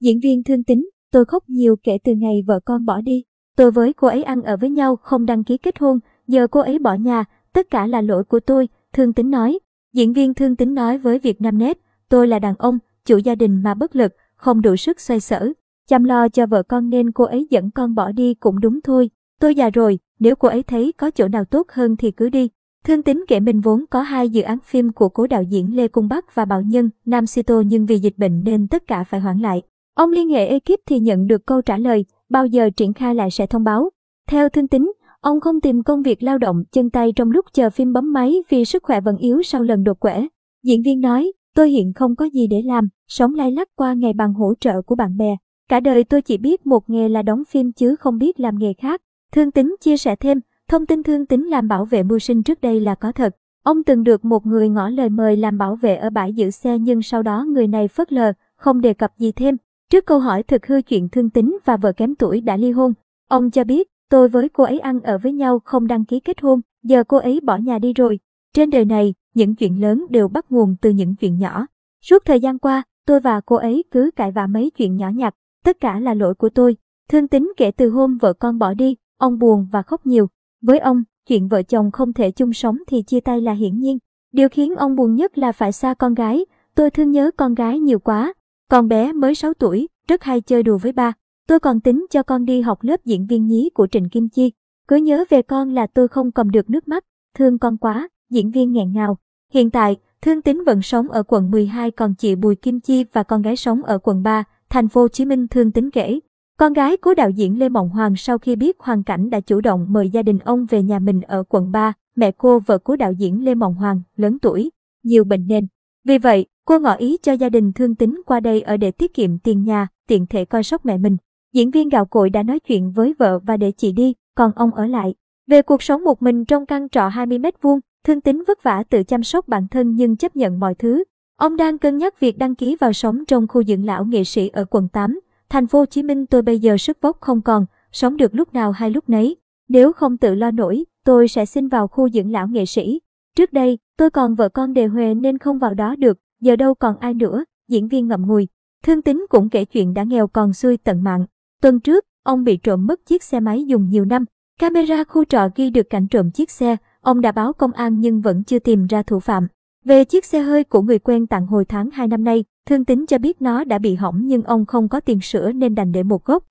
Diễn viên thương tính, tôi khóc nhiều kể từ ngày vợ con bỏ đi. Tôi với cô ấy ăn ở với nhau không đăng ký kết hôn, giờ cô ấy bỏ nhà, tất cả là lỗi của tôi, thương tính nói. Diễn viên thương tính nói với Việt Nam Net, tôi là đàn ông, chủ gia đình mà bất lực, không đủ sức xoay sở. Chăm lo cho vợ con nên cô ấy dẫn con bỏ đi cũng đúng thôi. Tôi già rồi, nếu cô ấy thấy có chỗ nào tốt hơn thì cứ đi. Thương Tính kể mình vốn có hai dự án phim của cố đạo diễn Lê Cung Bắc và Bảo Nhân, Nam Sito nhưng vì dịch bệnh nên tất cả phải hoãn lại. Ông liên hệ ekip thì nhận được câu trả lời, bao giờ triển khai lại sẽ thông báo. Theo Thương Tính, ông không tìm công việc lao động chân tay trong lúc chờ phim bấm máy vì sức khỏe vẫn yếu sau lần đột quẻ. Diễn viên nói, tôi hiện không có gì để làm, sống lay lắc qua ngày bằng hỗ trợ của bạn bè. Cả đời tôi chỉ biết một nghề là đóng phim chứ không biết làm nghề khác. Thương Tính chia sẻ thêm, thông tin Thương Tính làm bảo vệ mưu sinh trước đây là có thật. Ông từng được một người ngỏ lời mời làm bảo vệ ở bãi giữ xe nhưng sau đó người này phớt lờ, không đề cập gì thêm. Trước câu hỏi thực hư chuyện Thương Tính và vợ kém tuổi đã ly hôn, ông cho biết, tôi với cô ấy ăn ở với nhau không đăng ký kết hôn, giờ cô ấy bỏ nhà đi rồi. Trên đời này, những chuyện lớn đều bắt nguồn từ những chuyện nhỏ. Suốt thời gian qua, tôi và cô ấy cứ cãi vã mấy chuyện nhỏ nhặt, tất cả là lỗi của tôi. Thương tính kể từ hôm vợ con bỏ đi, ông buồn và khóc nhiều. Với ông, chuyện vợ chồng không thể chung sống thì chia tay là hiển nhiên. Điều khiến ông buồn nhất là phải xa con gái. Tôi thương nhớ con gái nhiều quá. Con bé mới 6 tuổi, rất hay chơi đùa với ba. Tôi còn tính cho con đi học lớp diễn viên nhí của Trịnh Kim Chi. Cứ nhớ về con là tôi không cầm được nước mắt. Thương con quá, diễn viên nghẹn ngào. Hiện tại, Thương Tính vẫn sống ở quận 12 còn chị Bùi Kim Chi và con gái sống ở quận 3, thành phố Hồ Chí Minh Thương Tính kể. Con gái của đạo diễn Lê Mộng Hoàng sau khi biết hoàn cảnh đã chủ động mời gia đình ông về nhà mình ở quận 3, mẹ cô vợ của đạo diễn Lê Mộng Hoàng, lớn tuổi, nhiều bệnh nền. Vì vậy, cô ngỏ ý cho gia đình thương tính qua đây ở để tiết kiệm tiền nhà, tiện thể coi sóc mẹ mình. Diễn viên gạo cội đã nói chuyện với vợ và để chị đi, còn ông ở lại. Về cuộc sống một mình trong căn trọ 20 mét vuông, thương tính vất vả tự chăm sóc bản thân nhưng chấp nhận mọi thứ. Ông đang cân nhắc việc đăng ký vào sống trong khu dưỡng lão nghệ sĩ ở quận 8, Thành phố Hồ Chí Minh tôi bây giờ sức vóc không còn, sống được lúc nào hay lúc nấy. Nếu không tự lo nổi, tôi sẽ xin vào khu dưỡng lão nghệ sĩ. Trước đây, tôi còn vợ con đề huề nên không vào đó được, giờ đâu còn ai nữa, diễn viên ngậm ngùi. Thương Tính cũng kể chuyện đã nghèo còn xuôi tận mạng. Tuần trước, ông bị trộm mất chiếc xe máy dùng nhiều năm. Camera khu trọ ghi được cảnh trộm chiếc xe, ông đã báo công an nhưng vẫn chưa tìm ra thủ phạm. Về chiếc xe hơi của người quen tặng hồi tháng 2 năm nay, Thương Tính cho biết nó đã bị hỏng nhưng ông không có tiền sửa nên đành để một gốc.